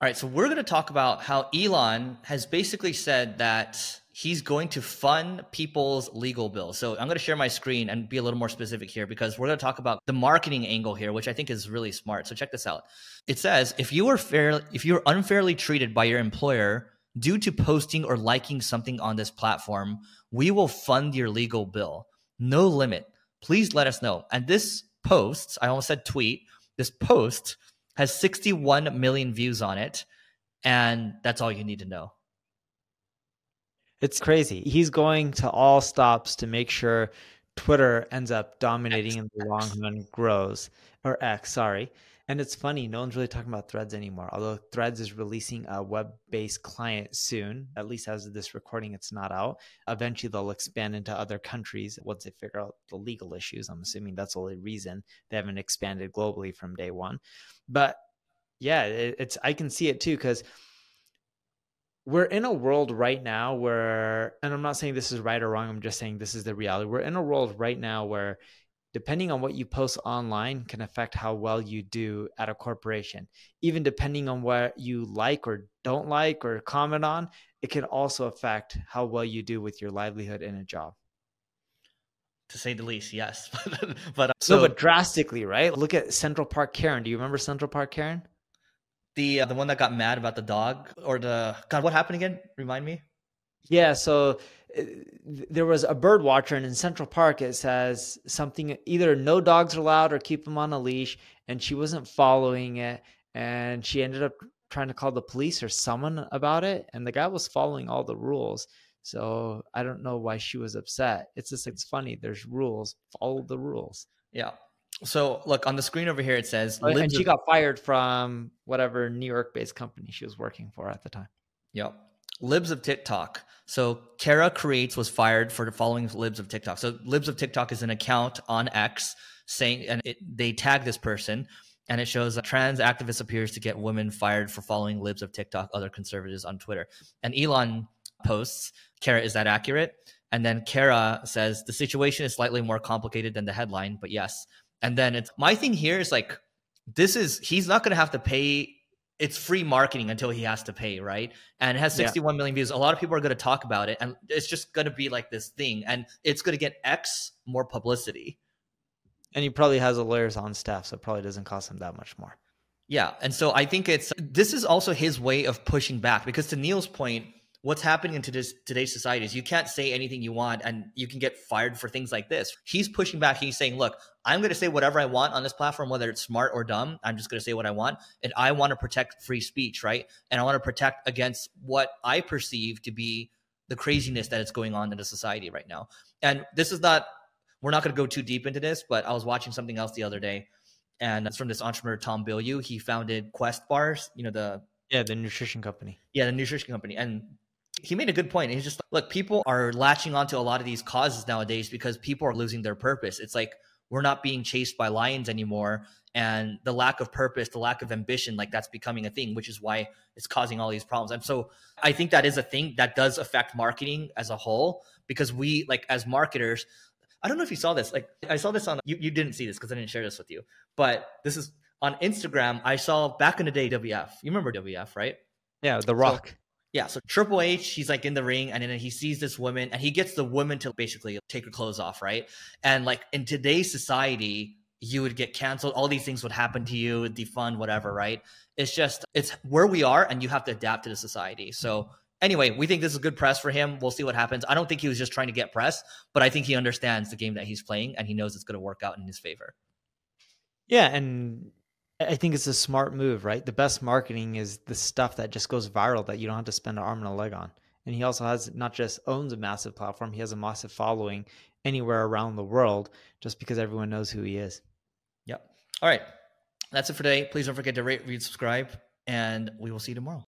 All right, so we're going to talk about how Elon has basically said that he's going to fund people's legal bills. So I'm going to share my screen and be a little more specific here because we're going to talk about the marketing angle here, which I think is really smart. So check this out. It says if you are fair, if you're unfairly treated by your employer due to posting or liking something on this platform, we will fund your legal bill. No limit. Please let us know. And this post, I almost said tweet, this post has 61 million views on it. And that's all you need to know. It's crazy. He's going to all stops to make sure Twitter ends up dominating X, in the long run, grows or X, sorry. And it's funny, no one's really talking about Threads anymore. Although Threads is releasing a web-based client soon, at least as of this recording, it's not out. Eventually, they'll expand into other countries once they figure out the legal issues. I'm assuming that's the only reason they haven't expanded globally from day one. But yeah, it, it's I can see it too because we're in a world right now where and i'm not saying this is right or wrong i'm just saying this is the reality. We're in a world right now where depending on what you post online can affect how well you do at a corporation. Even depending on what you like or don't like or comment on it can also affect how well you do with your livelihood in a job. To say the least yes. But uh, uh, so but drastically right? Look at central park karen. Do you remember central park karen the uh, the one that got mad about the dog or the God, what happened again? Remind me. Yeah, so uh, there was a bird watcher, and in Central Park, it says something either no dogs are allowed or keep them on a leash, and she wasn't following it, and she ended up trying to call the police or someone about it, and the guy was following all the rules. So I don't know why she was upset. It's just it's funny. There's rules. Follow the rules. Yeah. So look on the screen over here. It says, oh, and she got fired from whatever New York-based company she was working for at the time. Yep. Libs of TikTok. So Kara Creates was fired for following Libs of TikTok. So Libs of TikTok is an account on X saying, and it, they tag this person, and it shows a trans activist appears to get women fired for following Libs of TikTok, other conservatives on Twitter. And Elon posts, Kara, is that accurate? And then Kara says the situation is slightly more complicated than the headline, but yes, and then it's my thing here is like, this is he's not going to have to pay. It's free marketing until he has to pay, right? And it has 61 yeah. million views. A lot of people are going to talk about it, and it's just going to be like this thing, and it's going to get X more publicity. And he probably has a lawyers on staff, so it probably doesn't cost him that much more. Yeah, and so I think it's this is also his way of pushing back because to Neil's point, what's happening in today's, today's society is you can't say anything you want and you can get fired for things like this. He's pushing back. He's saying, look, I'm going to say whatever I want on this platform, whether it's smart or dumb. I'm just going to say what I want. And I want to protect free speech, right? And I want to protect against what I perceive to be the craziness that is going on in the society right now. And this is not, we're not going to go too deep into this, but I was watching something else the other day. And it's from this entrepreneur, Tom Bilyeu. He founded Quest Bars, you know, the yeah, the nutrition company. Yeah, the nutrition company. And he made a good point. He's just look, people are latching onto a lot of these causes nowadays because people are losing their purpose. It's like we're not being chased by lions anymore. And the lack of purpose, the lack of ambition, like that's becoming a thing, which is why it's causing all these problems. And so I think that is a thing that does affect marketing as a whole because we, like, as marketers, I don't know if you saw this. Like, I saw this on, you, you didn't see this because I didn't share this with you, but this is on Instagram. I saw back in the day WF. You remember WF, right? Yeah, The Rock. So, yeah, so Triple H, he's like in the ring, and then he sees this woman, and he gets the woman to basically take her clothes off, right? And like in today's society, you would get canceled. All these things would happen to you, defund, whatever, right? It's just it's where we are, and you have to adapt to the society. So anyway, we think this is good press for him. We'll see what happens. I don't think he was just trying to get press, but I think he understands the game that he's playing, and he knows it's going to work out in his favor. Yeah, and I think it's a smart move, right? The best marketing is the stuff that just goes viral that you don't have to spend an arm and a leg on. And he also has not just owns a massive platform, he has a massive following anywhere around the world just because everyone knows who he is. Yep. All right. That's it for today. Please don't forget to rate, read, subscribe, and we will see you tomorrow.